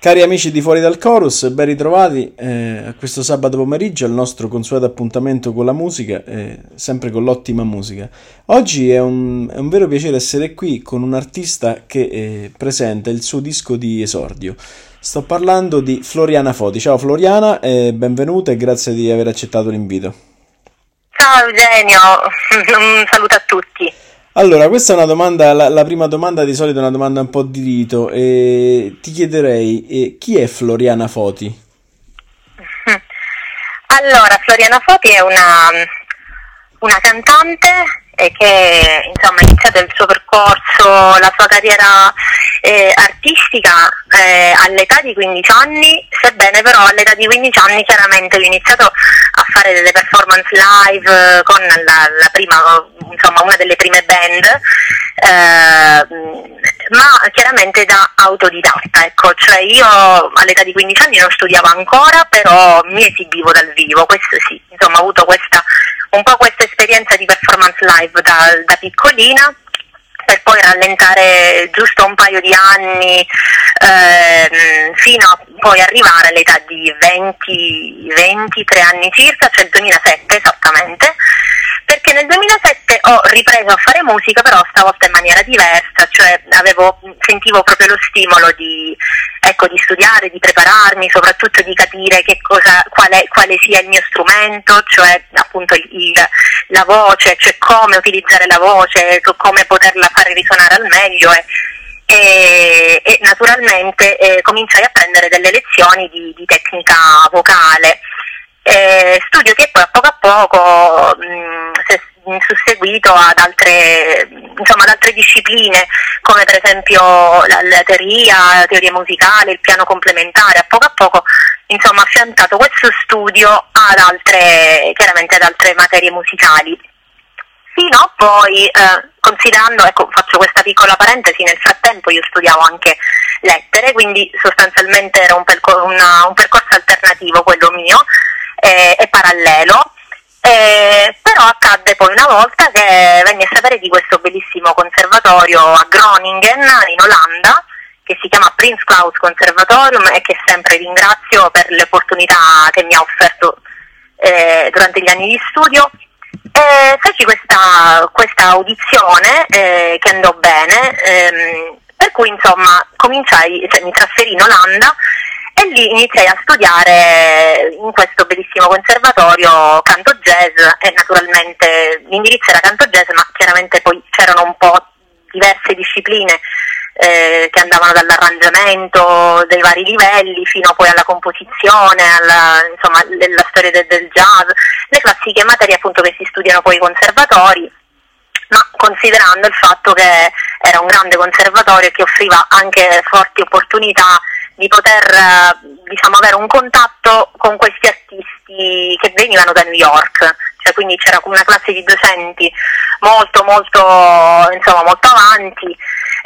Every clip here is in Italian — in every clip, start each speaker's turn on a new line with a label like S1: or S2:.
S1: Cari amici di Fuori dal Chorus, ben ritrovati eh, a questo sabato pomeriggio al nostro consueto appuntamento con la musica, eh, sempre con l'ottima musica. Oggi è un, è un, vero piacere essere qui con un artista che eh, presenta il suo disco di esordio. Sto parlando di Floriana Foti. Ciao Floriana, benvenuta e grazie di aver accettato l'invito.
S2: Ciao Eugenio, un saluto a tutti.
S1: Allora, questa è una domanda, la, la, prima domanda di solito è una domanda un po' di rito. E ti chiederei eh, chi è Floriana Foti?
S2: Allora, Floriana Foti è una, una cantante eh, che insomma, ha iniziato il suo percorso, la sua carriera eh, artistica eh, all'età di 15 anni, sebbene però all'età di 15 anni chiaramente ho iniziato a fare delle performance live con la, la prima, insomma una delle prime band, eh, ma chiaramente da autodidatta, ecco, cioè io all'età di 15 anni non studiavo ancora, però mi esibivo dal vivo, questo sì, insomma ho avuto questa, un po' questa esperienza di performance live da, da piccolina per poi rallentare giusto un paio di anni ehm, fino a poi arrivare all'età di 20, 23 anni circa, cioè il 2007 esattamente, perché nel 2007 ho ripreso a fare musica però stavolta in maniera diversa, cioè avevo, sentivo proprio lo stimolo di, ecco, di, studiare, di prepararmi, soprattutto di capire cosa, quale, quale, sia il mio strumento, cioè appunto il, la voce, cioè come utilizzare la voce, come poterla fare risuonare al meglio e, e, e naturalmente eh, cominciai a prendere delle lezioni di, di tecnica vocale. Eh, studio che poi a poco a poco mh, mm, si è susseguito ad altre, insomma, ad altre, discipline come per esempio la, la teoria, la teoria musicale, il piano complementare, a poco a poco insomma, affiancato questo studio ad altre, ad altre materie musicali. Fino poi, eh, considerando, ecco, faccio questa piccola parentesi, nel frattempo io studiavo anche lettere, quindi sostanzialmente era un, percor- una, un percorso alternativo quello mio, eh, e parallelo. Eh, però accadde poi una volta che venni a sapere di questo bellissimo conservatorio a Groningen in Olanda che si chiama Prince Claus Conservatorium e che sempre ringrazio per le opportunità che mi ha offerto eh, durante gli anni di studio. E feci questa, questa audizione eh, che andò bene, ehm, per cui insomma cominciai, cioè, mi trasferì in Olanda e lì iniziai a studiare in questo bellissimo conservatorio canto jazz e naturalmente l'indirizzo era canto jazz ma chiaramente poi c'erano un po' diverse discipline eh, che andavano dall'arrangiamento dei vari livelli fino poi alla composizione, alla, insomma, la storia del, del jazz, le classiche materie appunto che si studiano poi ai conservatori ma considerando il fatto che era un grande conservatorio che offriva anche forti opportunità di poter diciamo, avere un contatto con questi artisti che venivano da New York, cioè quindi c'era una classe di docenti molto molto, insomma, molto avanti,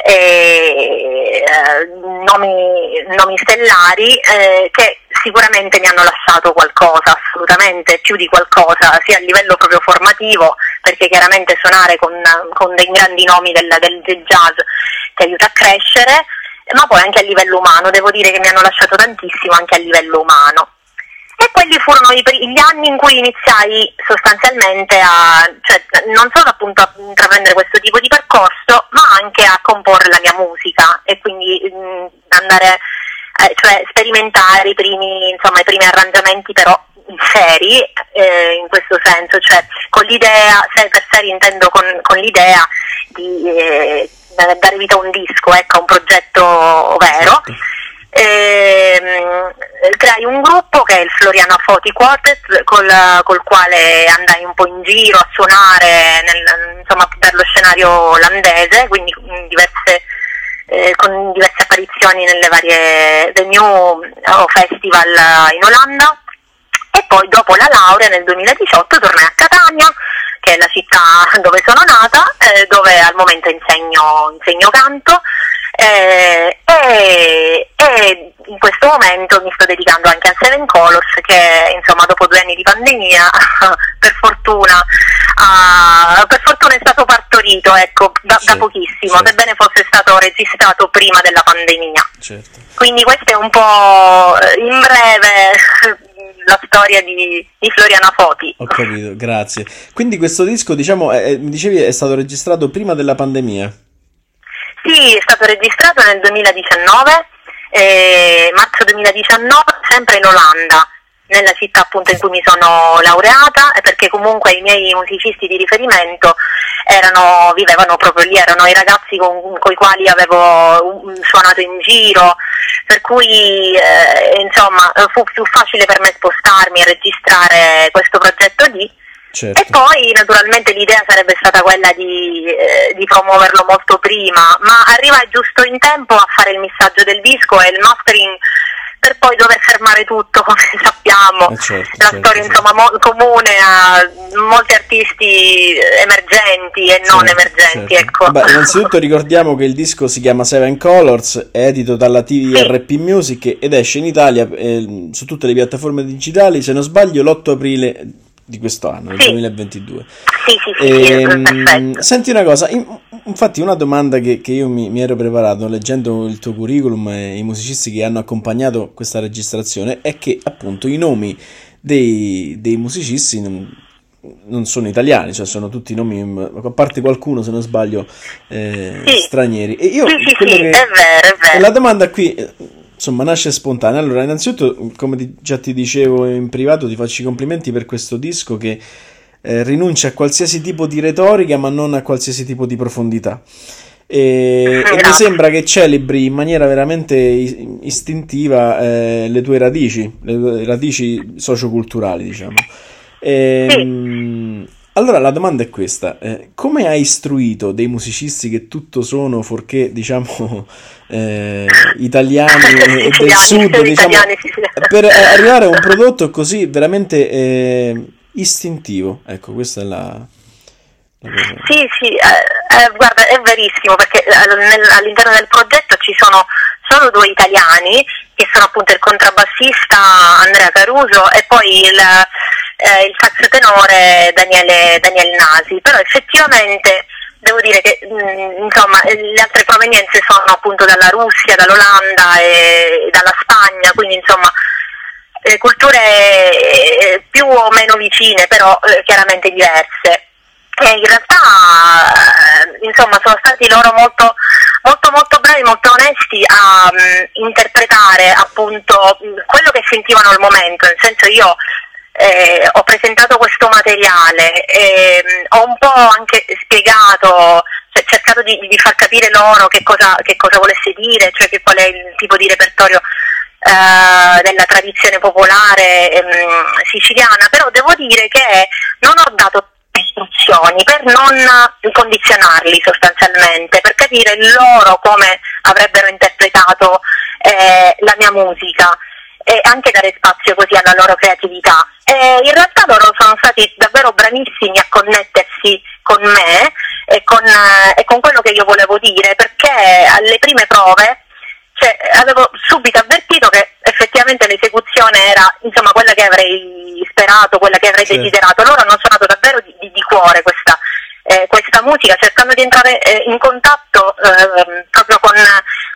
S2: e, eh, nomi, nomi, stellari eh, che sicuramente mi hanno lasciato qualcosa, assolutamente più di qualcosa, sia a livello proprio formativo, perché chiaramente suonare con, con dei grandi nomi del, del jazz ti aiuta a crescere, ma poi anche a livello umano, devo dire che mi hanno lasciato tantissimo anche a livello umano. E quelli furono gli anni in cui iniziai sostanzialmente a, cioè, non solo appunto a intraprendere questo tipo di percorso, ma anche a comporre la mia musica e quindi mh, andare, eh, cioè sperimentare i primi, insomma, i primi arrangiamenti però seri eh, in questo senso, cioè con l'idea, se per seri intendo con, con l'idea di eh, dare vita a un disco, ecco, a un progetto vero. Ehm, creai un gruppo che è il Floriana Foti Quartet col, col, quale andai un po' in giro a suonare nel, insomma, per lo scenario olandese, quindi diverse, eh, con diverse apparizioni nelle varie venue o festival in Olanda. E poi dopo la laurea nel 2018 tornai a Catania che è la città dove sono nata, eh, dove al momento insegno, insegno canto eh, e, e, in questo momento mi sto dedicando anche a Seven Colors che insomma dopo due anni di pandemia per fortuna uh, per fortuna è stato partorito ecco, da, sì, da pochissimo, certo. sebbene fosse stato registrato prima della pandemia. Certo. Quindi questo è un po' eh, in breve la storia di, di, Floriana Foti.
S1: Ho capito, grazie. Quindi questo disco, diciamo, è, mi dicevi, è stato registrato prima della pandemia?
S2: Sì, è stato registrato nel 2019, eh, marzo 2019, sempre in Olanda, nella città appunto in cui mi sono laureata, perché comunque i miei musicisti di riferimento erano, vivevano proprio lì, erano i ragazzi con, con i quali avevo suonato in giro, per cui eh, insomma fu più facile per me spostarmi e registrare questo progetto lì Certo. E poi naturalmente l'idea sarebbe stata quella di, eh, di, promuoverlo molto prima, ma arriva giusto in tempo a fare il missaggio del disco e il mastering per poi dover fermare tutto, come sappiamo. Eh certo, la certo, storia certo. insomma mo- comune a molti artisti emergenti e non certo, emergenti. Certo. Ecco.
S1: Beh, innanzitutto ricordiamo che il disco si chiama Seven Colors, è edito dalla TVRP sì. Music ed esce in Italia eh, su tutte le piattaforme digitali, se non sbaglio, l'8 aprile di questo anno, sì. 2022.
S2: Sì, sì, e, ehm,
S1: senti una cosa, infatti una domanda che, che io mi, mi, ero preparato leggendo il tuo curriculum e i musicisti che hanno accompagnato questa registrazione è che appunto i nomi dei, dei musicisti non, non, sono italiani, cioè sono tutti nomi, a parte qualcuno se non sbaglio, eh, stranieri. E io,
S2: sì, che, è vero, è vero.
S1: La domanda qui insomma nasce spontanea. Allora, innanzitutto, come già ti dicevo in privato, ti faccio i complimenti per questo disco che eh, rinuncia a qualsiasi tipo di retorica, ma non a qualsiasi tipo di profondità. E, e mi sembra che celebri in maniera veramente istintiva eh, le tue radici, le tue radici socioculturali, diciamo. E, ehm, allora la domanda è questa: eh, come hai istruito dei musicisti che tutto sono, forché diciamo eh, italiani e del sud, diciamo, per arrivare a un prodotto così veramente eh, istintivo? Ecco, questa è la.
S2: Sì, sì, eh, eh, guarda, è verissimo perché eh, all'interno del progetto ci sono solo due italiani, che sono appunto il contrabbassista Andrea Caruso e poi il eh, il sax tenore Daniele, Daniele Nasi, però effettivamente devo dire che mh, mm, insomma, le altre provenienze sono appunto dalla Russia, dall'Olanda e, e dalla Spagna, quindi insomma eh, culture eh, più o meno vicine, però eh, chiaramente diverse. E in realtà eh, insomma, sono stati loro molto, molto, molto bravi, molto onesti a um, interpretare appunto quello che sentivano al momento, nel senso io eh, ho presentato questo materiale e mh, ho un po' anche spiegato, cioè, cercato di, di, far capire loro che cosa, che cosa volesse dire, cioè che qual è il tipo di repertorio eh, della tradizione popolare ehm, siciliana, però devo dire che non ho dato istruzioni per non condizionarli sostanzialmente, per capire loro come avrebbero interpretato eh, la mia musica e anche dare spazio così alla loro creatività. E in realtà loro sono stati davvero bravissimi a connettersi con me e con, eh, e con quello che io volevo dire, perché alle prime prove cioè, avevo subito avvertito che effettivamente l'esecuzione era insomma, quella che avrei sperato, quella che avrei sì. desiderato. Loro hanno suonato davvero di, di, di cuore questa, eh, questa musica, cercando di entrare eh, in contatto eh, proprio con,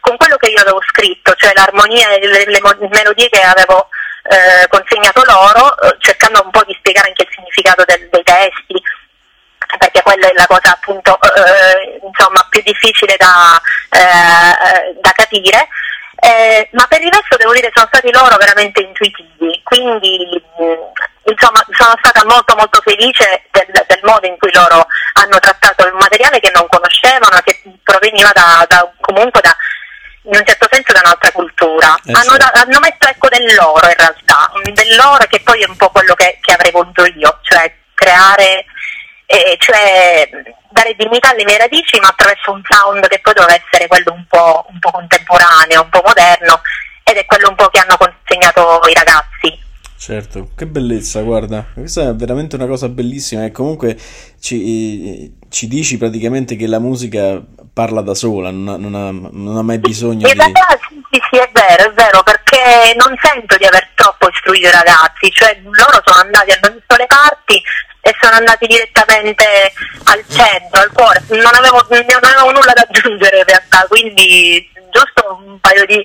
S2: con, quello che io avevo scritto, cioè l'armonia e le, le melodie che avevo eh, consegnato loro, eh, cercando un po' di spiegare anche il significato del, dei testi, perché quella è la cosa appunto eh, insomma, più difficile da, da capire. Eh, ma per il resto devo dire sono stati loro veramente intuitivi, quindi mh, insomma sono stata molto molto felice del, del, modo in cui loro hanno trattato il materiale che non conoscevano, che proveniva da, da, comunque da, in un certo senso da un'altra cultura,
S1: Eh,
S2: hanno,
S1: certo.
S2: hanno messo ecco del loro in realtà, del loro che poi è un po' quello che, che avrei voluto io, cioè creare, eh, cioè dare dignità alle mie radici ma attraverso un sound che poi doveva essere quello un po', un po' contemporaneo, un po' moderno ed è quello un po' che hanno consegnato i ragazzi.
S1: Certo, che bellezza, guarda, questa è veramente una cosa bellissima e comunque ci, ci dici praticamente che la musica parla da sola, non ha, non ha- non ha mai bisogno
S2: In
S1: di...
S2: realtà sì, sì, sì, è vero, è vero, perché non sento di aver troppo istruito i ragazzi, cioè loro sono andati, hanno visto le parti e sono andati direttamente al centro, al cuore, non avevo, non avevo nulla da aggiungere in realtà, quindi giusto un paio di,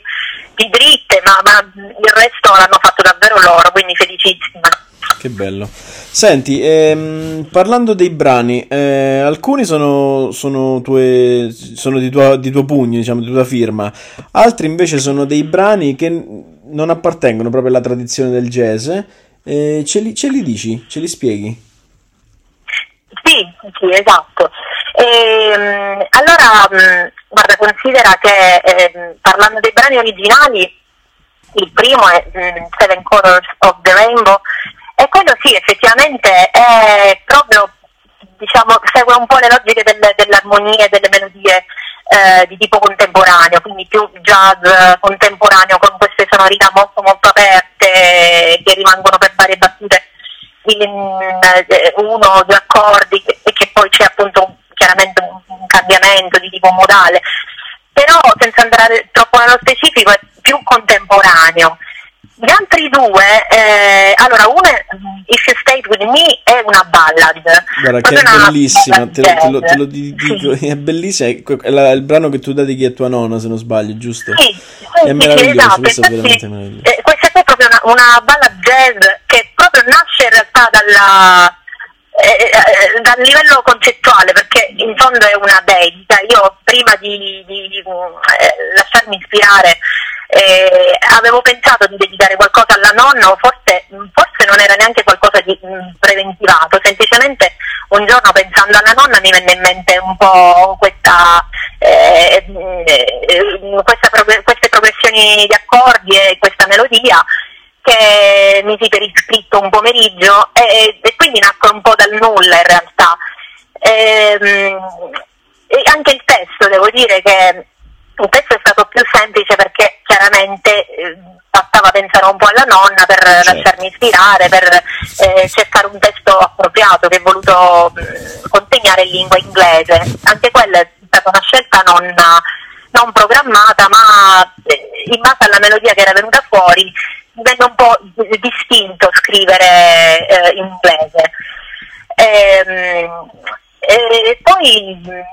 S2: di dritte, ma, ma il resto l'hanno fatto davvero loro, quindi felicissima.
S1: Che bello. Senti, ehm, parlando dei brani, eh, alcuni sono, sono, tue, sono di, tua, di tuo pugno, diciamo, di tua firma, altri invece sono dei brani che non appartengono proprio alla tradizione del jazz. Eh, ce, li, ce li dici? Ce li spieghi?
S2: Sì, sì, esatto. Ehm, allora, mh, guarda, considera che ehm, parlando dei brani originali, il primo è mh, Seven Colors of the Rainbow, e quello sì, effettivamente è proprio, diciamo, segue un po' le logiche del- dell'armonia e delle melodie eh, di tipo contemporaneo, quindi più jazz eh, contemporaneo con queste sonorità molto molto aperte che rimangono per varie battute in eh, uno o due accordi e che poi c'è appunto un- chiaramente un, cambiamento di tipo modale, però senza andare troppo nello specifico è più contemporaneo. Gli altri due, eh, allora uno è mm, If You Stayed With Me è una ballad.
S1: Guarda che è bellissima, te, lo- te lo, te lo di-
S2: Sì.
S1: dico, è bellissima, è, la- è il brano che tu dedichi a tua nonna, se non sbaglio, giusto?
S2: Sì,
S1: È meraviglioso,
S2: esatto.
S1: questo è veramente meraviglioso.
S2: eh, questa qua è proprio una, ballad jazz che proprio nasce in realtà dalla, eh, eh, dal livello concettuale, perché in fondo è una dedica. Io prima di, di- di, eh, lasciarmi ispirare eh, avevo pensato di dedicare qualcosa alla nonna, o forse, forse non era neanche qualcosa di mh, preventivato, semplicemente un giorno pensando alla nonna mi venne in mente un po' questa, eh, eh, questa progre- queste progressioni di accordi e questa melodia che misi per iscritto un pomeriggio e, e quindi nacque un po' dal nulla in realtà. Ehm, e anche il testo, devo dire che il testo è stato più semplice perché chiaramente eh, bastava pensare un po' alla nonna per
S1: Certo.
S2: lasciarmi ispirare, per eh, cercare un testo appropriato che ho voluto mh, consegnare in lingua inglese. Anche quella è stata una scelta non, non programmata, ma eh, in base alla melodia che era venuta fuori venne un po' distinto scrivere eh, in inglese. Ehm, e poi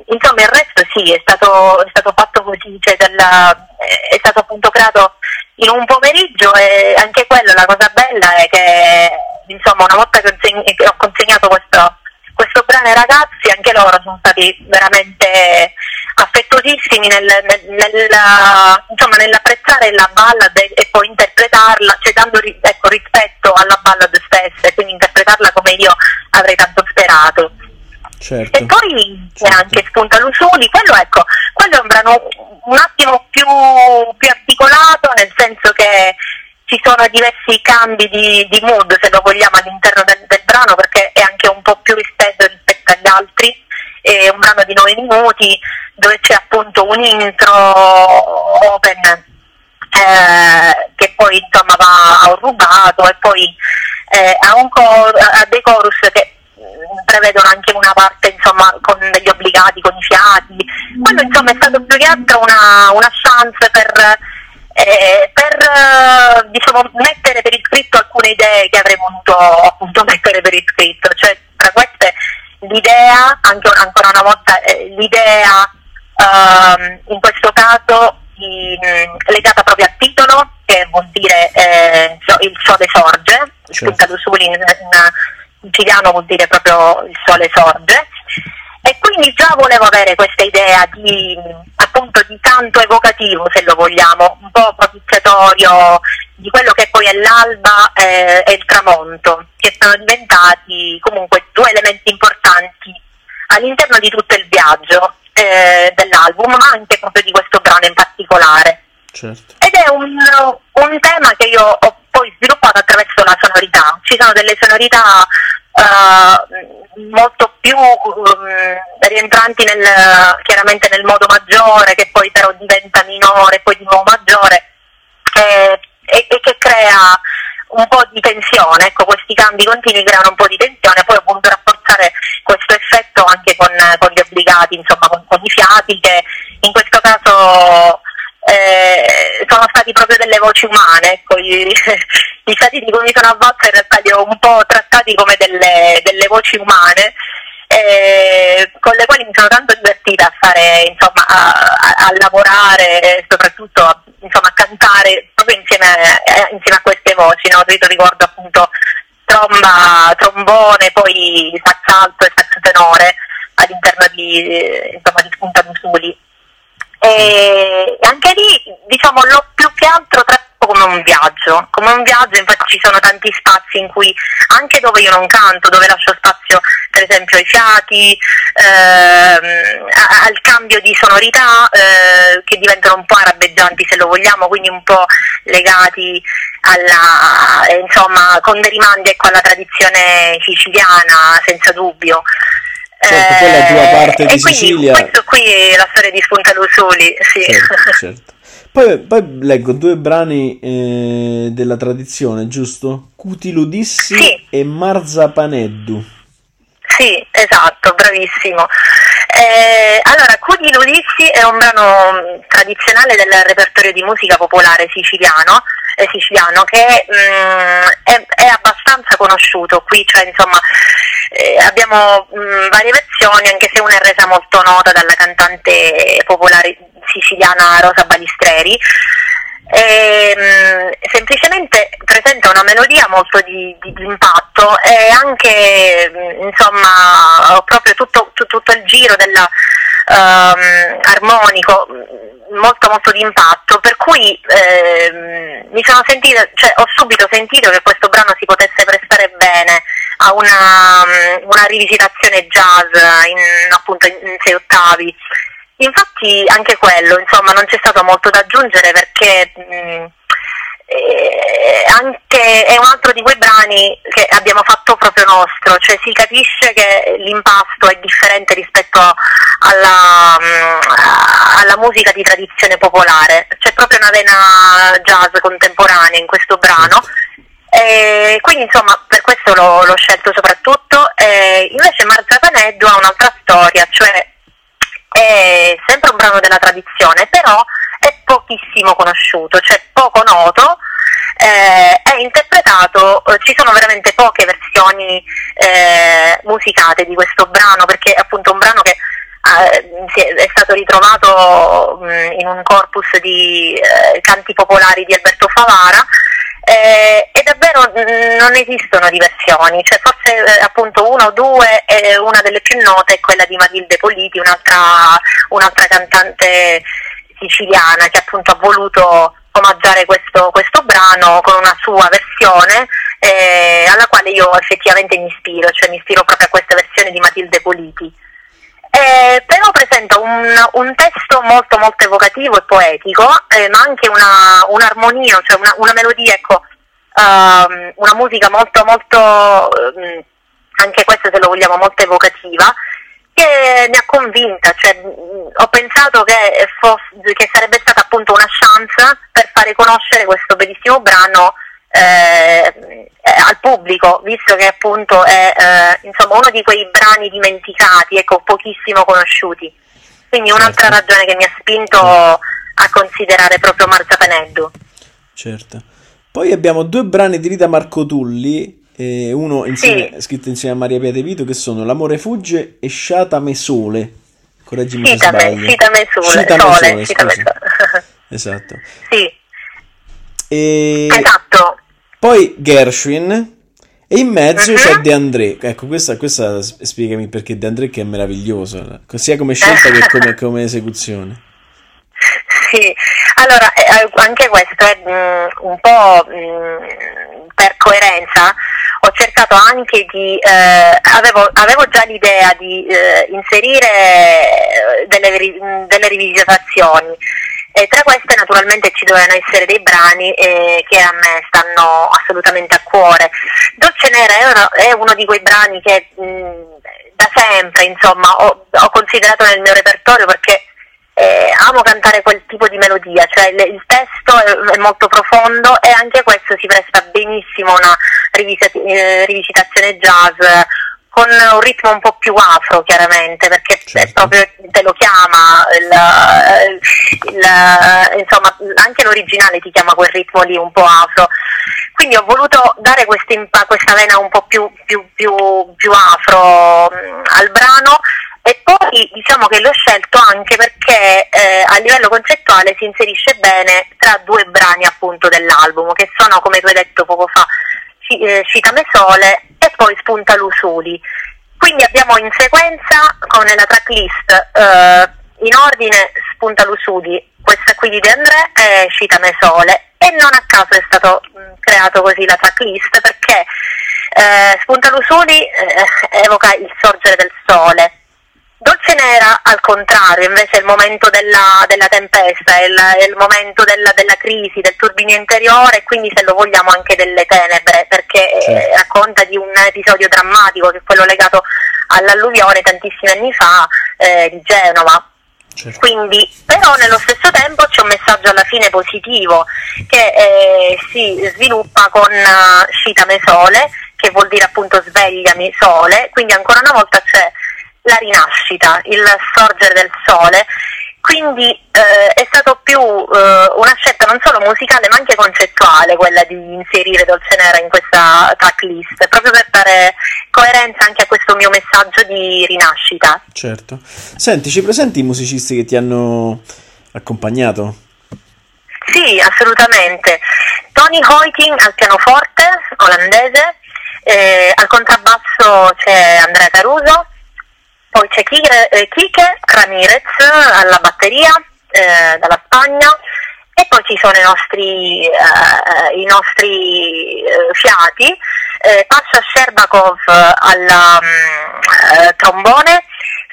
S2: insomma il resto sì è stato, è stato fatto così, cioè della- è stato appunto creato in un pomeriggio e anche quello la cosa bella è che insomma una volta che ho consegnato questo, questo brano ai ragazzi anche loro sono stati veramente affettuosissimi nel, nel- nella- insomma, nell'apprezzare la ballad e, e poi interpretarla, cioè dando ri- ecco, rispetto alla ballad stessa e quindi interpretarla come io avrei tanto sperato.
S1: Certo.
S2: E poi c'è
S1: certo.
S2: anche Spunta Lusuli, quello ecco, quello è un brano un attimo più, più articolato, nel senso che ci sono diversi cambi di, di mood, se lo vogliamo, all'interno del, del brano, perché è anche un po' più rispetto rispetto agli altri. È un brano di 9 minuti dove c'è appunto un intro open eh, che poi insomma va a un rubato e poi eh, ha, un cor- ha dei chorus che mh, prevedono anche una parte insomma con degli obbligati, con i fiati. Quello insomma è stato più che altro una, una chance per, eh, per eh, diciamo, mettere per iscritto alcune idee che avrei voluto appunto mettere per iscritto, cioè tra queste l'idea, anche ancora una volta eh, l'idea ehm, in questo caso mh, legata proprio al titolo, che vuol dire eh, il sole sorge,
S1: Certo.
S2: spunta Lusuli in, in siciliano vuol dire proprio il sole sorge. E quindi già volevo avere questa idea di appunto di canto evocativo, se lo vogliamo, un po' propiziatorio di quello che poi è l'alba eh, e il tramonto, che sono diventati comunque due elementi importanti all'interno di tutto il viaggio, eh, dell'album, ma anche proprio di questo brano in particolare.
S1: Certo.
S2: Ed è un, un tema che io ho poi sviluppato attraverso la sonorità. Ci sono delle sonorità uh, molto più um, rientranti nel, chiaramente nel modo maggiore, che poi però diventa minore, poi di nuovo maggiore, eh, e, e, che crea un po' di tensione, ecco, questi cambi continui creano un po' di tensione, poi appunto rafforzare questo effetto anche con, con gli obbligati, insomma con, con i fiati che in questo caso eh, sono stati proprio delle voci umane, ecco, i, i stati di cui mi sono avvolta in realtà li ho un po' trattati come delle, delle voci umane eh, con le quali mi sono tanto divertita a fare, insomma, a, a, lavorare e soprattutto a, insomma, a cantare proprio insieme, eh, insieme, a queste voci, no? Ricordo appunto tromba, trombone, poi sax alto e sax tenore all'interno di, insomma, di Spunta Musuli e anche lì, diciamo, l'ho più che altro trattato come un viaggio, come un viaggio, infatti ci sono tanti spazi in cui, anche dove io non canto, dove lascio spazio per esempio ai fiati, ehm, al cambio di sonorità eh, che diventano un po' arabeggianti se lo vogliamo, quindi un po' legati alla, insomma, con dei rimandi ecco, alla tradizione siciliana, senza dubbio.
S1: Certo, quella è la tua eh, parte di Sicilia.
S2: Questo qui è la storia di Lusuli, sì.
S1: Certo, certo. Poi, poi, leggo due brani eh, della tradizione, giusto? Cutiludissi sì. e Marzapaneddu.
S2: Sì, esatto, bravissimo. Eh, allora, Cutiludissi è un brano tradizionale del repertorio di musica popolare siciliano eh, siciliano che mh, mm, è, è, abbastanza conosciuto qui, cioè insomma eh, abbiamo mh, mm, varie versioni anche se una è resa molto nota dalla cantante popolare siciliana Rosa Balistreri. E, mh, mm, semplicemente presenta una melodia molto di, di, di impatto e anche insomma proprio tutto, tutto, tutto il giro della, um, armonico molto molto di impatto. Per cui eh, mi sono sentita cioè ho subito sentito che questo brano si potesse prestare bene a una, una rivisitazione jazz in, appunto in sei ottavi infatti anche quello insomma non c'è stato molto da aggiungere perché mh, eh, anche è un altro di quei brani che abbiamo fatto proprio nostro, cioè si capisce che l'impasto è differente rispetto alla, mm, alla musica di tradizione popolare, c'è proprio una vena jazz contemporanea in questo brano. E quindi insomma per questo l'ho, l'ho scelto soprattutto. E invece Marza Paneddu ha un'altra storia, cioè è sempre un brano della tradizione, però è pochissimo conosciuto, cioè poco noto, eh, è interpretato, eh, ci sono veramente poche versioni eh, musicate di questo brano, perché è appunto un brano che eh, è stato ritrovato mm, in un corpus di eh, canti popolari di Alberto Favara eh, e davvero non esistono diversioni, cioè forse eh, appunto una o due, eh, una delle più note è quella di Matilde Politi, un'altra, un'altra cantante siciliana che appunto ha voluto omaggiare questo, questo brano con una sua versione eh, alla quale io effettivamente mi ispiro, cioè mi ispiro proprio a questa versione di Matilde Politi. Eh, però presenta un, un, testo molto molto evocativo e poetico, eh, ma anche una, un'armonia, cioè una, una melodia, ecco, um, una musica molto molto, um, anche questa se lo vogliamo, molto evocativa, che mi ha convinta, cioè, ho pensato che, fosse, che, sarebbe stata appunto una chance per fare conoscere questo bellissimo brano eh, al pubblico, visto che appunto è eh, insomma, uno di quei brani dimenticati, ecco, pochissimo conosciuti. Quindi un'altra certo. ragione che mi ha spinto a considerare proprio Marza Peneddu.
S1: Certo. Poi abbiamo due brani di Rita Marco Tulli eh, uno insieme, sì. scritto insieme a Maria Piede Vito che sono L'amore fugge e Sciatame Sole. Correggimi se sbaglio.
S2: Citame Sole. Citame Sole,
S1: Citame Sole. esatto.
S2: Sì.
S1: E...
S2: Esatto.
S1: Poi Gershwin e in mezzo uh-huh. c'è De André. Ecco, questa, questa spiegami perché De André che è meraviglioso, sia come scelta che come, come esecuzione.
S2: Sì, allora eh, anche questo è mh, mm, un po' mh, mm, per coerenza ho cercato anche di, eh, avevo, avevo, già l'idea di eh, inserire delle, delle rivisitazioni. E tra queste naturalmente ci dovevano essere dei brani eh, che a me stanno assolutamente a cuore. Dolce Nera è uno, è uno di quei brani che mh, da sempre insomma, ho, ho, considerato nel mio repertorio perché eh, amo cantare quel tipo di melodia, cioè le, il testo è, è, molto profondo e anche questo si presta benissimo a una rivisit- eh, rivisitazione jazz con un ritmo un po' più afro chiaramente perché certo. proprio te lo chiama il, il, insomma anche l'originale ti chiama quel ritmo lì un po' afro quindi ho voluto dare questa, questa vena un po' più, più, più, più afro mm, al brano e poi diciamo che l'ho scelto anche perché eh, a livello concettuale si inserisce bene tra due brani appunto dell'album che sono come tu hai detto poco fa eh, Citame Sole poi Spunta Lusuli. Quindi abbiamo in sequenza con la tracklist eh, in ordine Spunta Lusuli, questa qui di De André e Citame Sole e non a caso è stato mh, mm, creato così la tracklist perché eh, Spunta Lusuli eh, evoca il sorgere del sole Dolce Nera al contrario, invece è il momento della, della tempesta, è il, è il momento della, della, crisi, del turbinio interiore, quindi se lo vogliamo anche delle tenebre, perché eh, racconta di un episodio drammatico che è quello legato all'alluvione tantissimi anni fa eh, di Genova. Certo. Quindi, però nello stesso tempo c'è un messaggio alla fine positivo che eh, si sviluppa con uh, Scitame Sole, che vuol dire appunto svegliami sole, quindi ancora una volta c'è la rinascita, il sorgere del sole. Quindi eh, è stato più eh, una scelta non solo musicale ma anche concettuale quella di inserire Dolce Nera in questa tracklist, proprio per dare coerenza anche a questo mio messaggio di rinascita.
S1: Certo. Senti, ci presenti i musicisti che ti hanno accompagnato?
S2: Sì, assolutamente. Tony Hoiting al pianoforte, olandese, eh, al contrabbasso c'è Andrea Caruso, poi c'è Kike, eh, Kike Ramirez alla batteria eh, dalla Spagna e poi ci sono i nostri, eh, i nostri eh, fiati, eh, Pasha Sherbakov al mm, eh, trombone,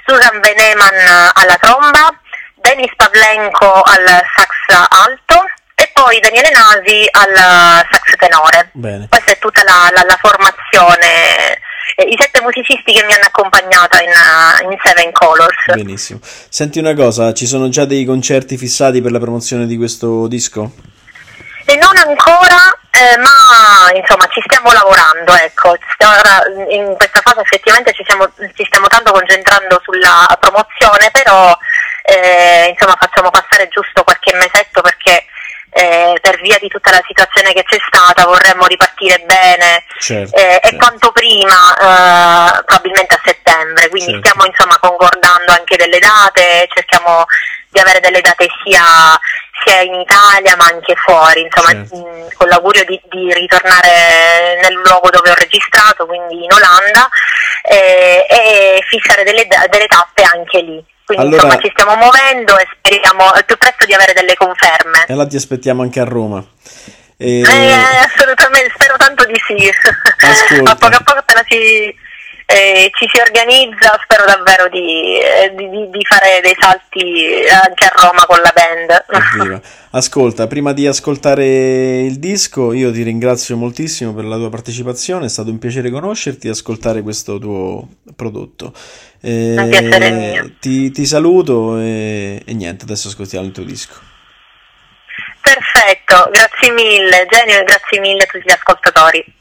S2: Susan Veneman alla tromba, Denis Pavlenko al sax alto e poi Daniele Nasi al sax tenore. Bene. Questa è tutta la, la, la formazione eh, i sette musicisti che mi hanno accompagnata in, uh, in, Seven Colors.
S1: Benissimo. Senti una cosa, ci sono già dei concerti fissati per la promozione di questo disco?
S2: E non ancora, eh, ma insomma ci stiamo lavorando, ecco. Ora, in questa fase effettivamente ci, siamo, ci stiamo tanto concentrando sulla promozione, però eh, insomma facciamo passare giusto qualche mesetto perché eh, per via di tutta la situazione che c'è stata vorremmo ripartire bene certo, eh, certo. e quanto prima, eh, probabilmente a settembre, quindi certo. stiamo insomma concordando anche delle date, cerchiamo di avere delle date sia, sia in Italia ma anche fuori, insomma certo. mh, con l'augurio di, di, ritornare nel luogo dove ho registrato, quindi in Olanda, eh, e fissare delle, delle tappe anche lì. Quindi allora, insomma ci stiamo muovendo e speriamo al più presto di avere delle conferme.
S1: E allora ti aspettiamo anche a Roma.
S2: E... Eh, assolutamente, spero tanto di sì. Ascolta. a poco a poco appena si, eh, ci si organizza, spero davvero di, eh, di, di, fare dei salti anche a Roma con la band.
S1: Ascolta, prima di ascoltare il disco, io ti ringrazio moltissimo per la tua partecipazione, è stato un piacere conoscerti e ascoltare questo tuo prodotto.
S2: Eh,
S1: ti, ti, saluto e, e niente, adesso ascoltiamo il tuo disco.
S2: Perfetto, grazie mille Genio e grazie mille a tutti gli ascoltatori.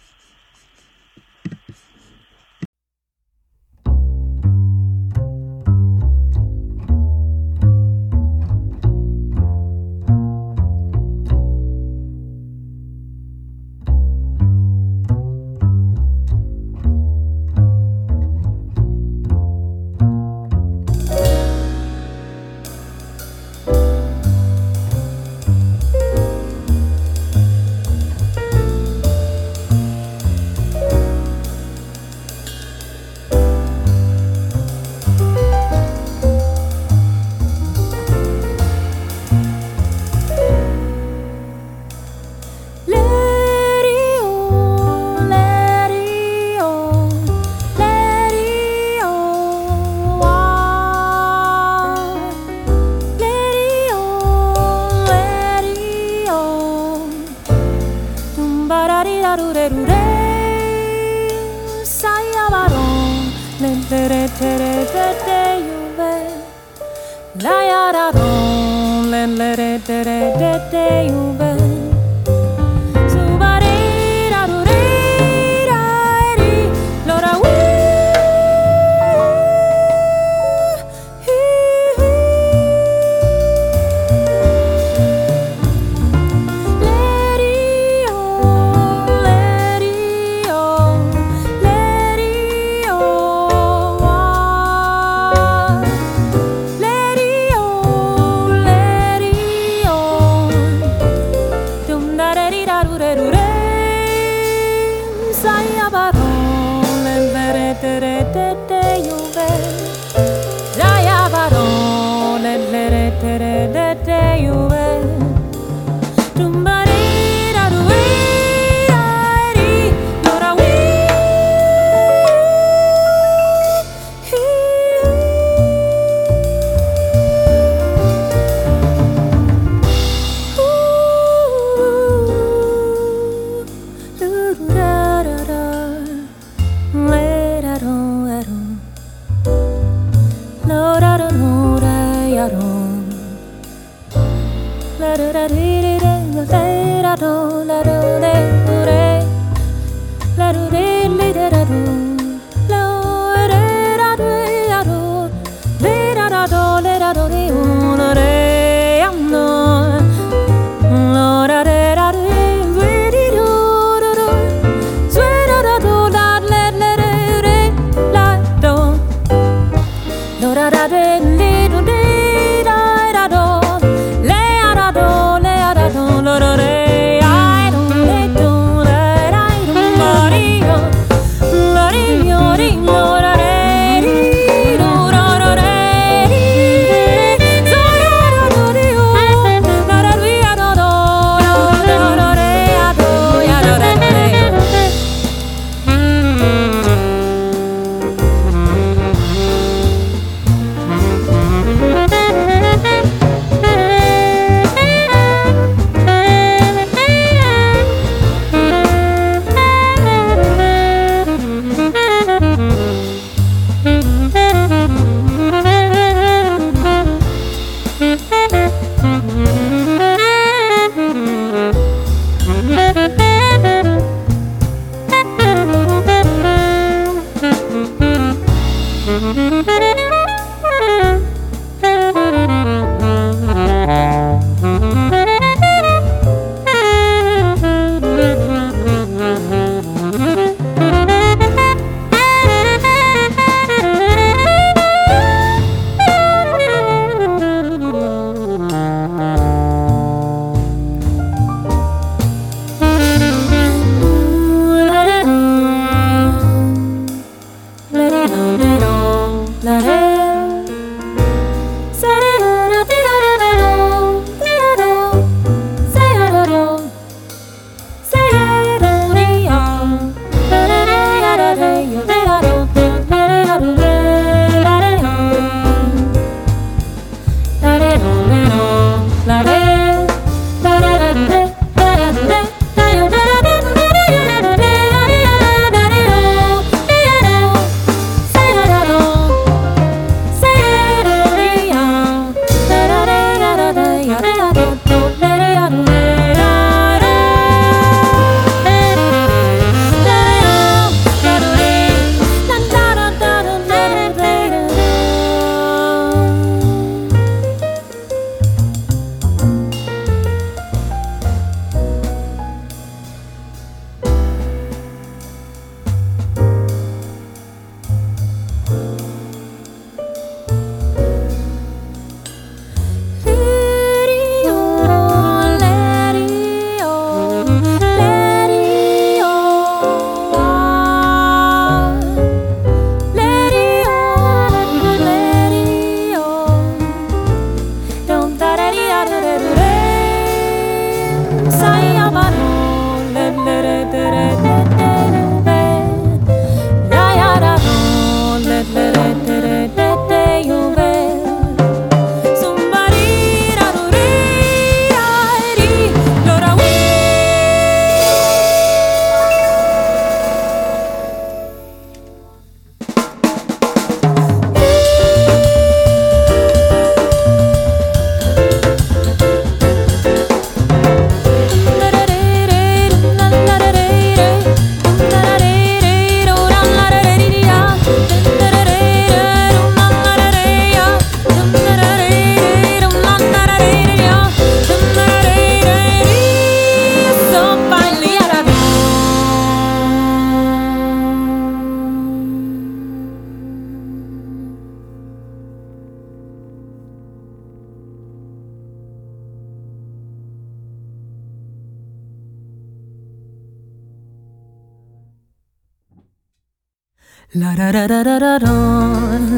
S3: La da da da da da,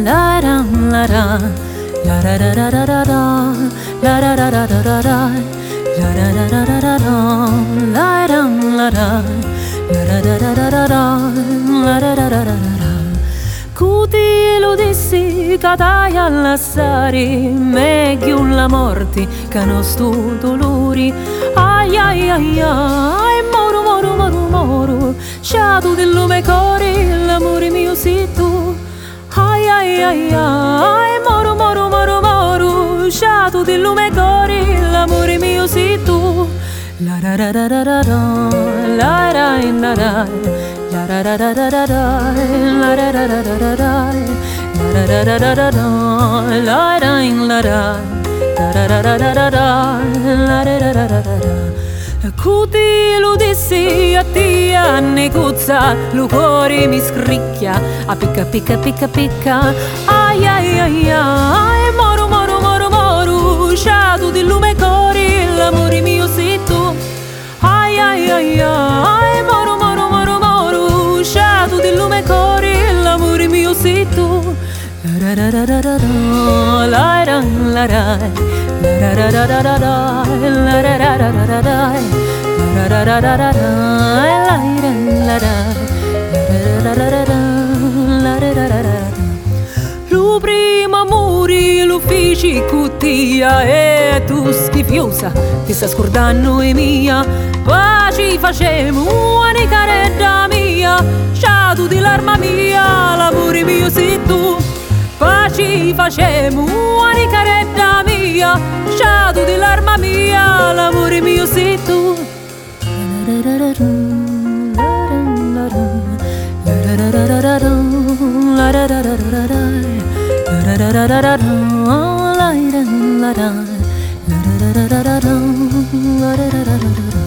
S3: la da la da, la da da da da da, la da da da da da da, la da da da da da da, la da la da, la da da da da da da, la da da da da da. Cuti lo dissi catai all'assari, la morte che non stu dolori. Ai ai ai ai, moro, sciato del lume cori, l'amore mio sei tu. Ai ai ai ai, moro moro moro moro, sciato del lume cori, l'amore mio sei tu. La da da da da da da, la da da da, la da da da da da da, la da da da da da da, la da da da da da, la da la da, da da da da da da, la da da da da da Cuti lo dissi a ti a negozza, lo cuore mi scricchia, a picca picca picca picca, ai ai ai ai, moro moro moro moro, sciato di lume cori, l'amore mio sei tu, ai ai ai ai, moro moro moro moro, sciato di lume cori, l'amore mio sei tu. Lu prima muri l'uffici cuttia e tu schifiosa ti sta scordando e mia. Paci facemo una caredda mia Sciatu di l'arma mia l'amore mio sei tu Paci facemo una caredda mia Sciatu di l'arma mia l'amore mio sei tu. Say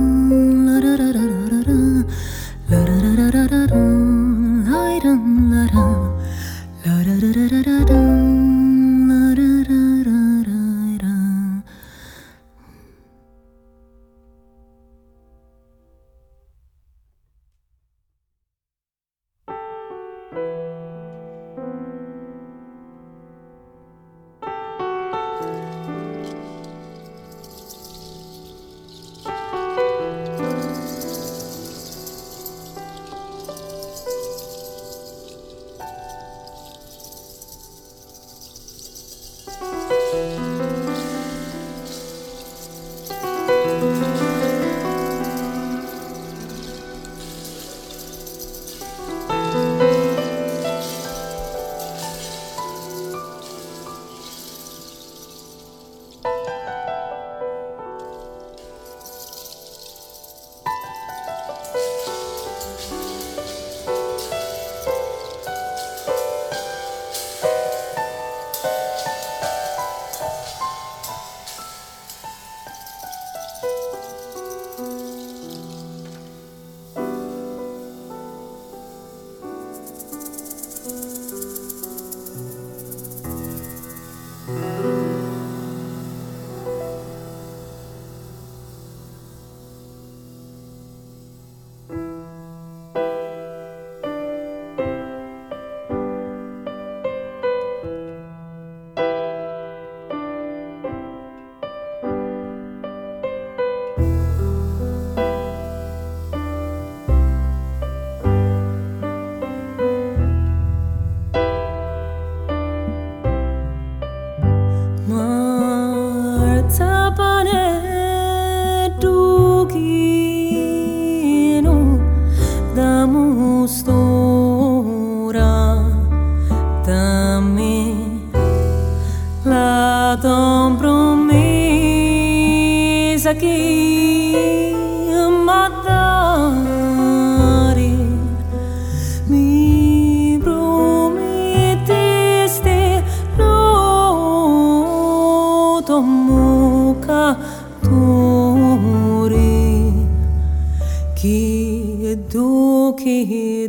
S3: 기도기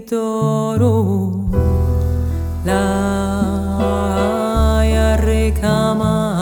S3: 도로 라야레 가마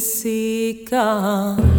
S3: física.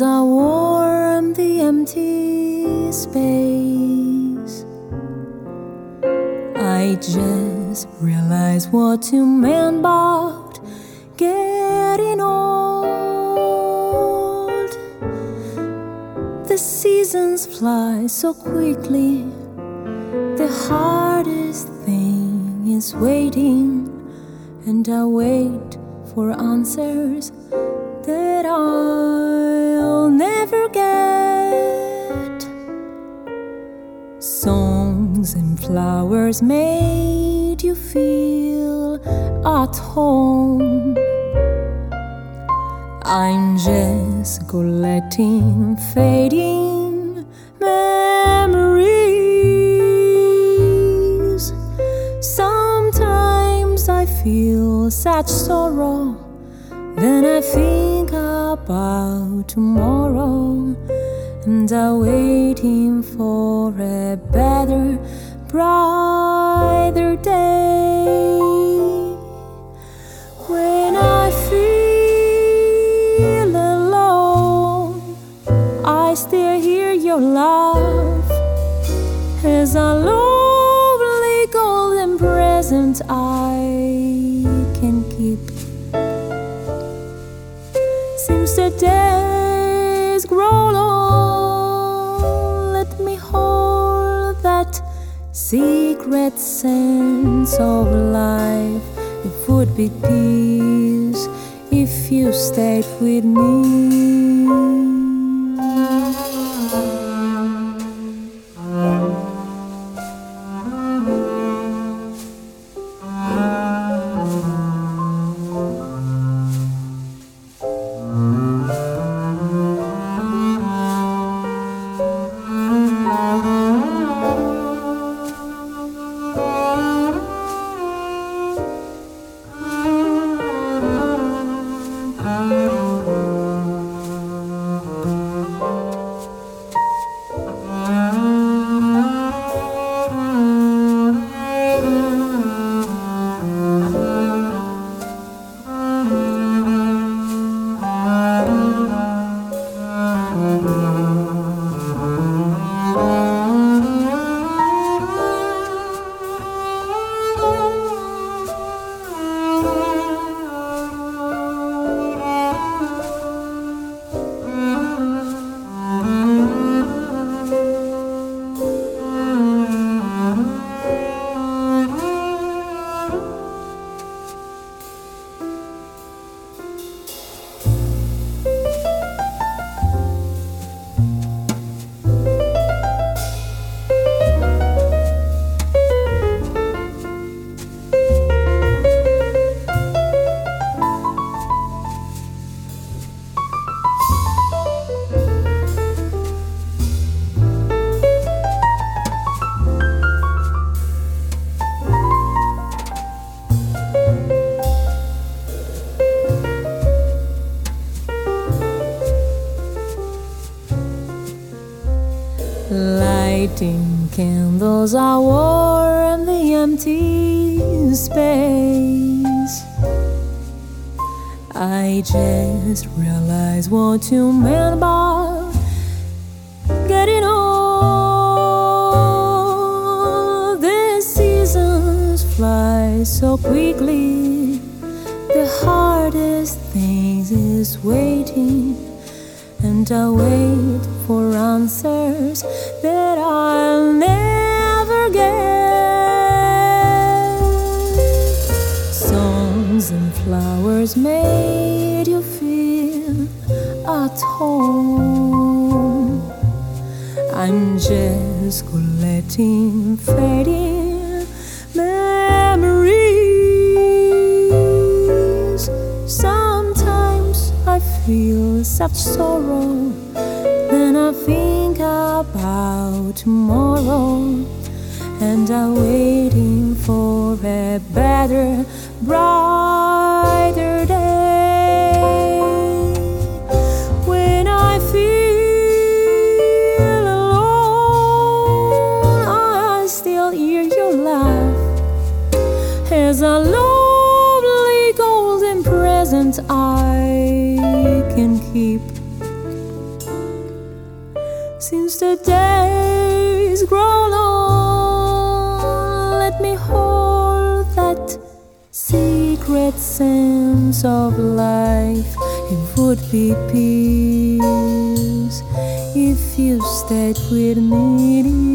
S3: Are warm the empty space. I just realized what you meant about getting old. The seasons fly so quickly. The hardest thing is waiting, and I wait for answers flowers made you feel at home. I'm just collecting fading memories. Sometimes I feel such sorrow then I think about tomorrow and I'm waiting candles are warm the empty space. I just realized what you meant feel such sorrow. Then I think about tomorrow, and I'm waiting for a better, brighter the days grow long, let me hold that secret sense of life. It would be peace if you stayed with calaria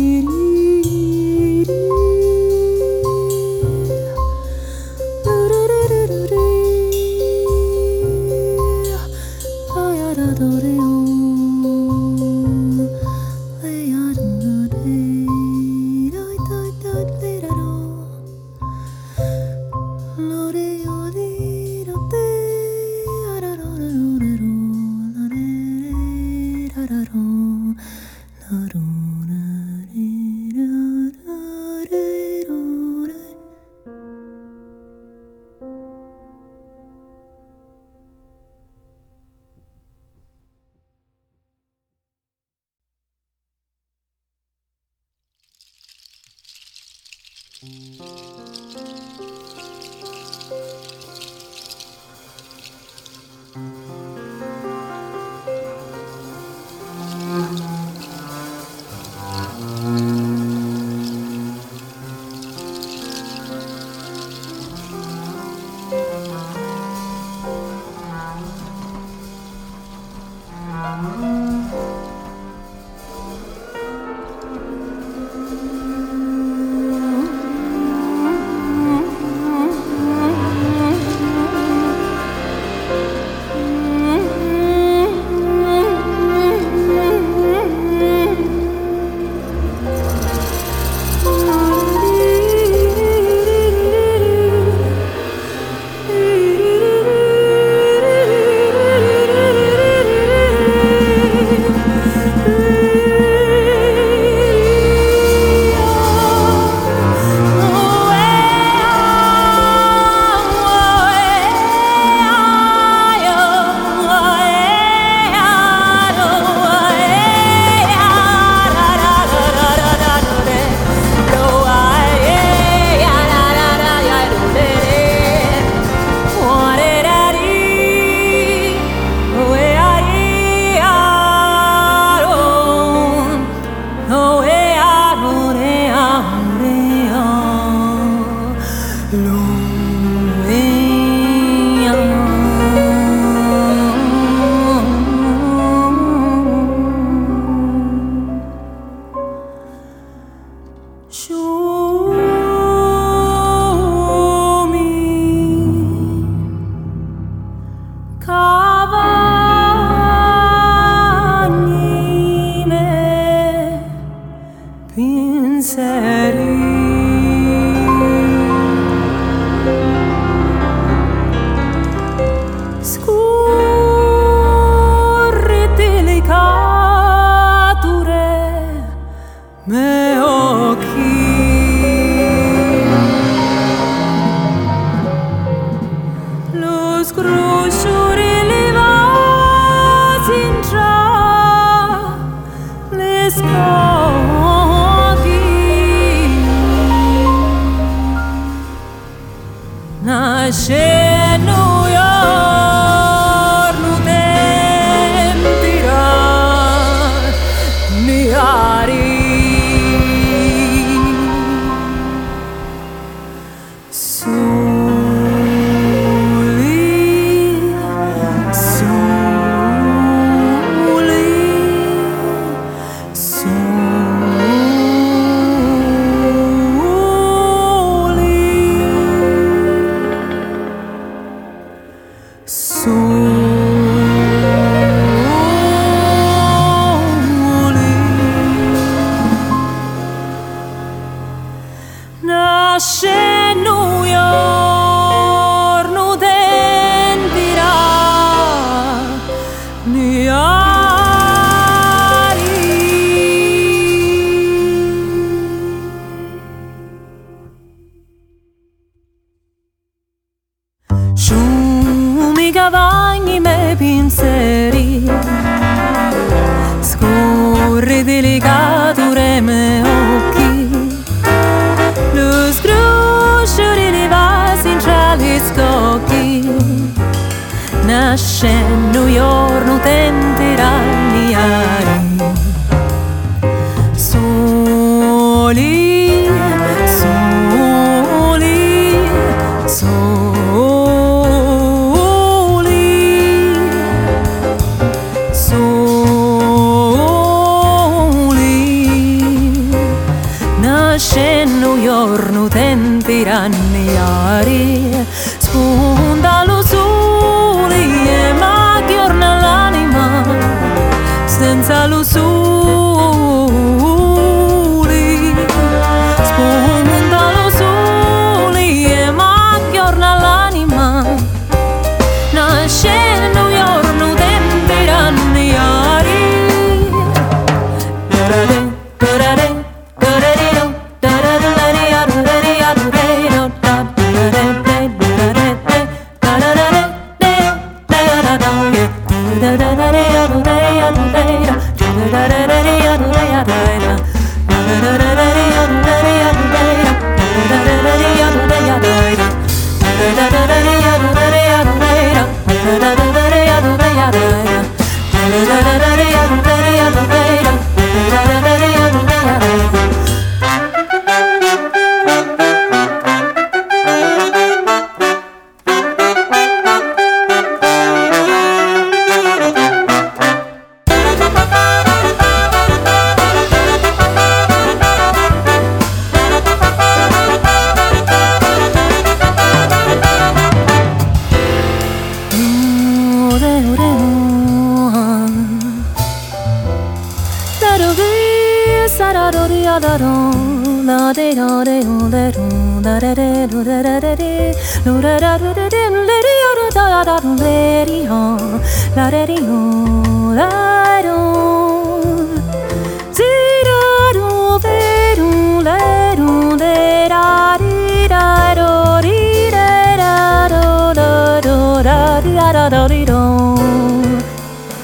S3: da da do, dong,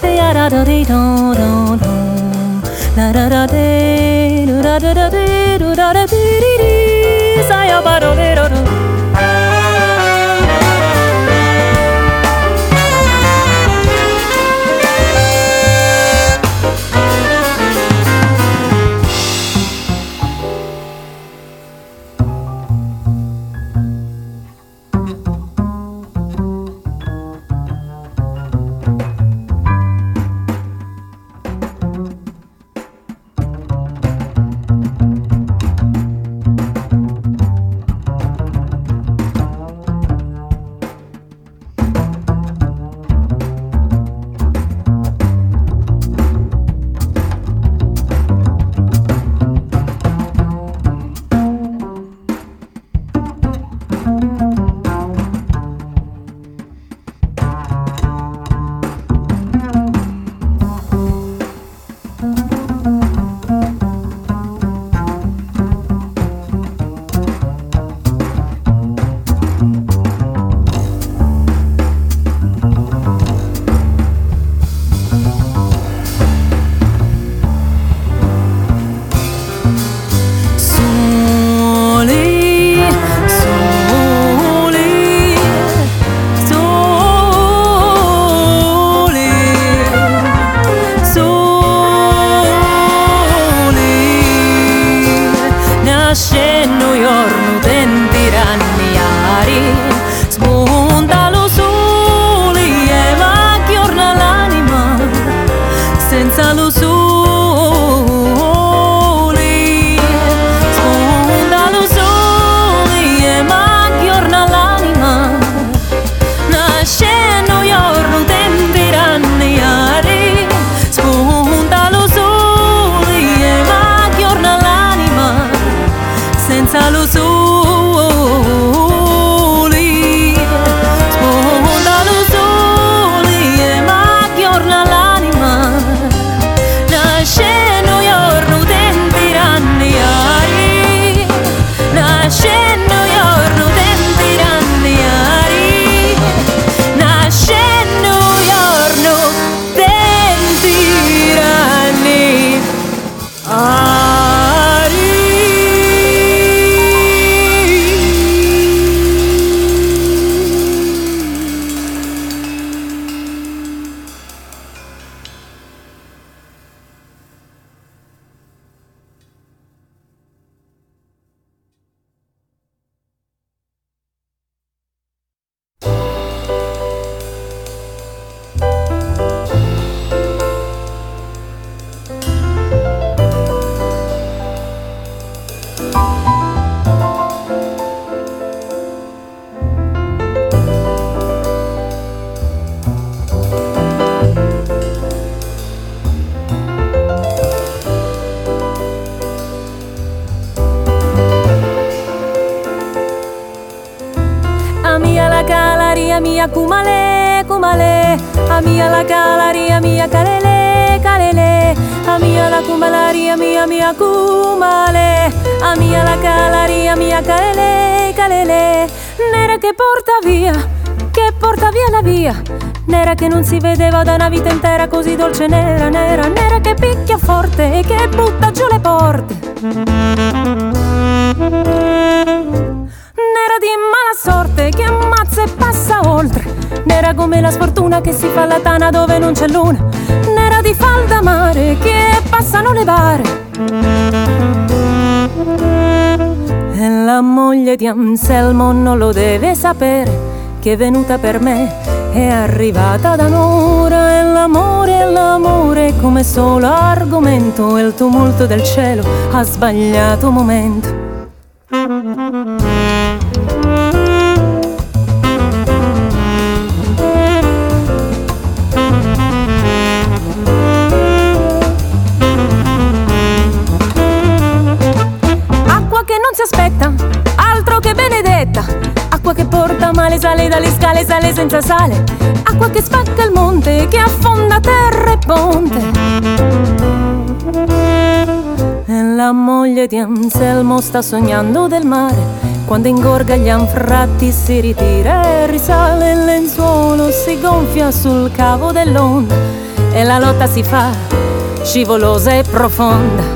S3: da da da dee do do do, da da da dee, do da da da dee, do da da. Si vedeva da una vita intera così dolce nera, nera, nera che picchia forte e che butta giù le porte. Nera di mala sorte che ammazza e passa oltre. Nera come la sfortuna che si fa la tana dove non c'è luna. Nera di falda mare che passano le bare. E la moglie di Anselmo non lo deve sapere che è venuta per me è arrivata d'amore e l'amore è l'amore come solo argomento e il tumulto del cielo ha sbagliato momento senza sale acqua che spacca il monte che affonda terra e ponte. E la moglie di Anselmo sta sognando del mare quando ingorga gli anfratti si ritira e risale il lenzuolo si gonfia sul cavo dell'onda e la lotta si fa scivolosa e profonda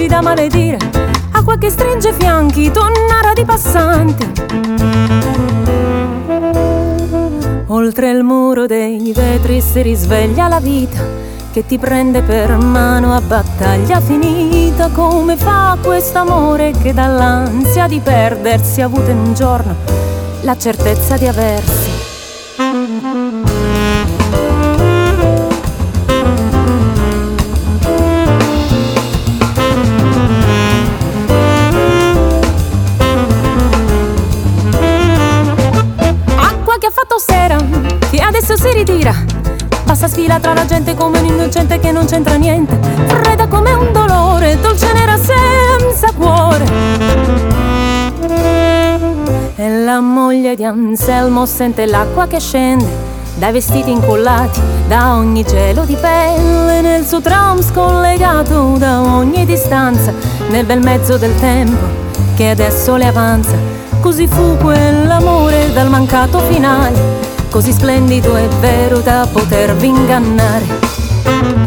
S3: complici da maledire. Acqua che stringe fianchi, tonnara di passanti. Oltre il muro dei vetri si risveglia la vita che ti prende per mano a battaglia finita. Come fa quest'amore che dall'ansia di perdersi ha avuto in un giorno la certezza di aversi? Passa sfila tra la gente come un innocente che non c'entra niente. Fredda come un dolore, dolce nera senza cuore. E la moglie di Anselmo sente l'acqua che scende dai vestiti incollati, da ogni gelo di pelle, nel suo tram scollegato da ogni distanza, nel bel mezzo del tempo che adesso le avanza. Così fu quell'amore dal mancato finale così splendido e vero da potervi ingannare.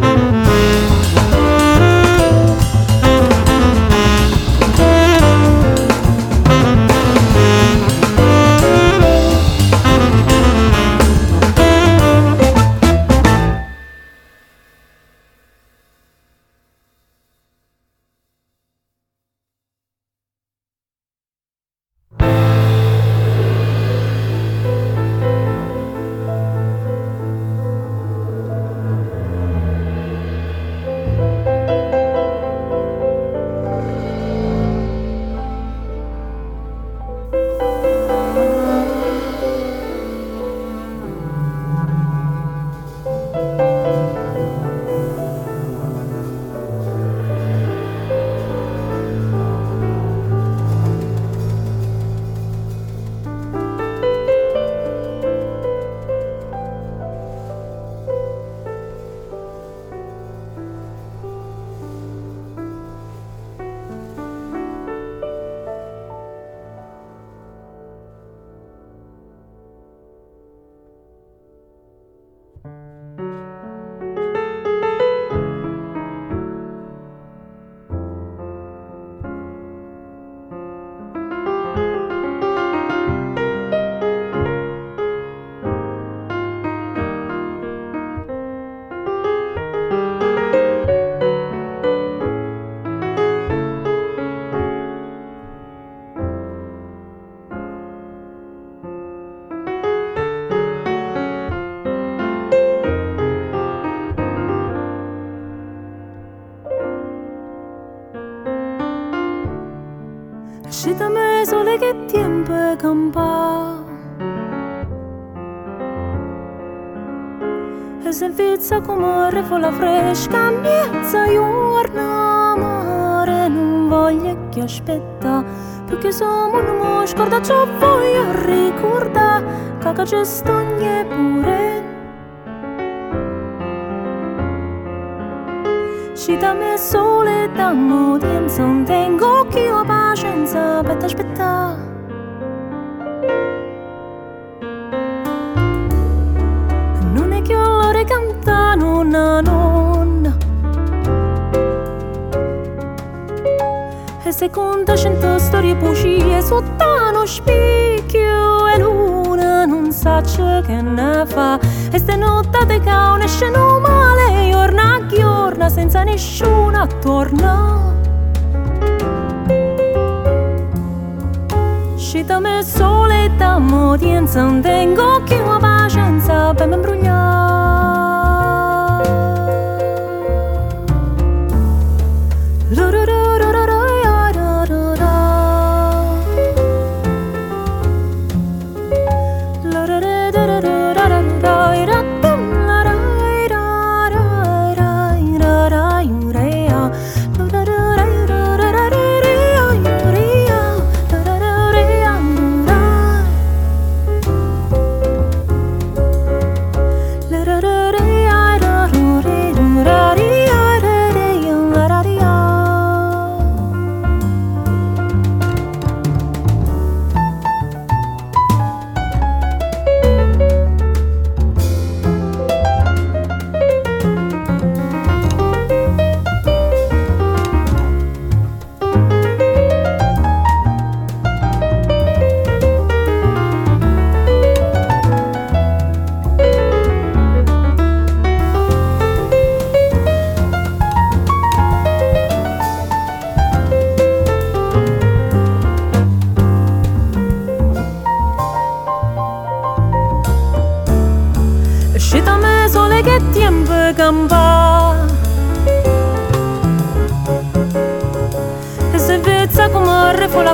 S3: Sole che tiempo è campato E se vizza come refola fresca Miezza giorna mare Non voglio che aspetta Perché siamo un mo scorda ciò voglio ricordare Che c'è stogne pure. Da me sole da modienza Non tengo che pazienza Per aspettare Non è che l'ore canta nonna nonna E se conta cento storie bugie Sotto uno spicchio e luna Non sa che ne fa. E se notte che un esce male Giorna a giorno senza nessuno attorno Da me sole da modienza Non tengo una pazienza per me Și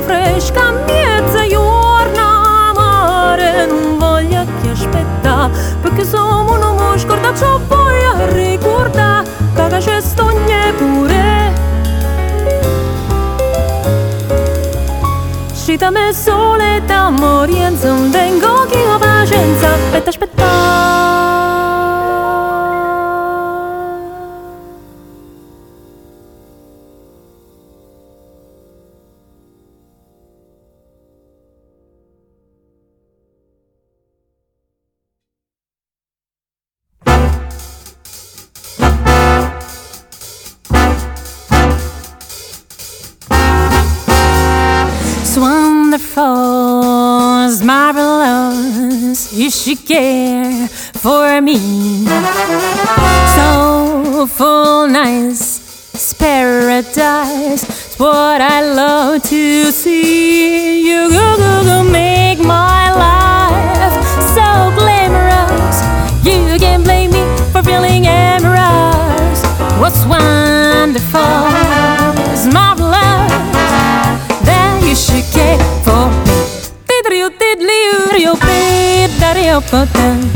S3: come refola fresca Miezza giorna mare Non voglio che aspetta Perché sono un uomo scorda ciò voglio ricordare Che c'è stogne pure. Și da me sole da morienza Non tengo che ho pazienza You care for me. So full, nice, it's paradise. It's what I love to see. You go, go, go, make my life so glamorous. You can blame me for feeling amorous. What's wonderful is marvelous that you should care for me rio potem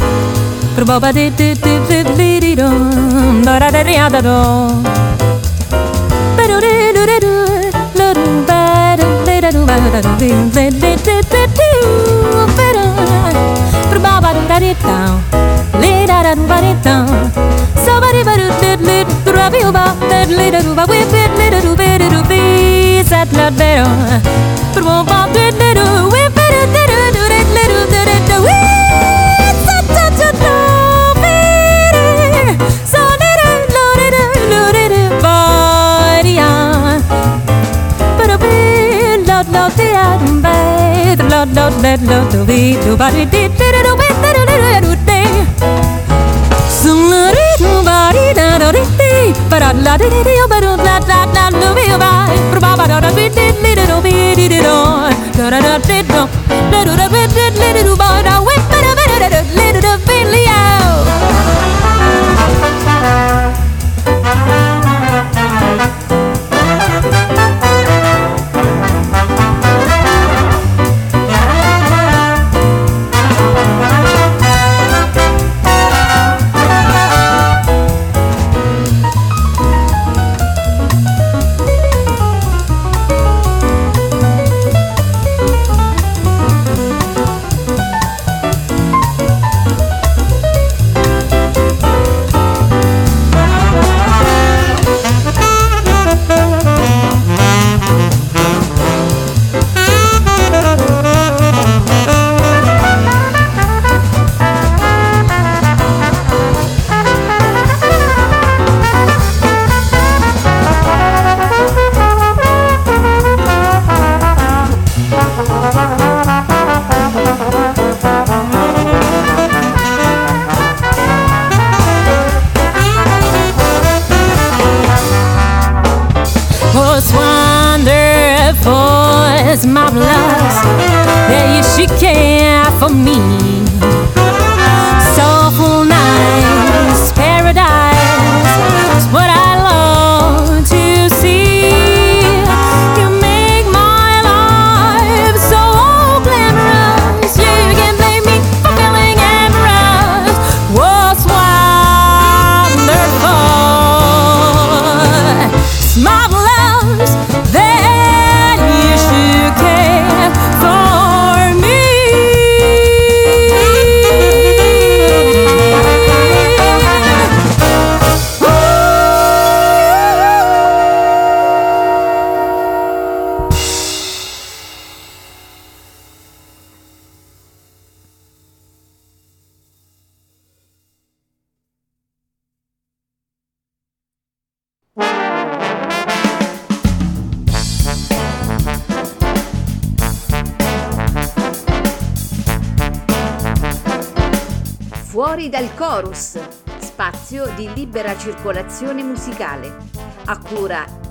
S3: Pro boba di di di di di di dum Dora da ria da do. Pero di du di du Lo du ba du di da du ba da du di di di di di di Pero Pro boba du da di da Li da da du ba di da. So ba di ba du di di Du ra vi u ba Di di da du ba Wi bi di da du bi di du bi Sat la bero Pro boba di di du Wi bi di di du Di di di du do do do do do be do ba di di di do be do do do do do Sung la di do ba di da do di di ba da la di di di ba do
S4: la la la do be ba ba ba ba da da be di di do be di di do do da da di do do do da be di di do ba da we ba
S3: da ba da da li do do be li out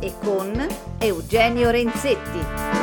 S3: e con Eugenio Renzetti.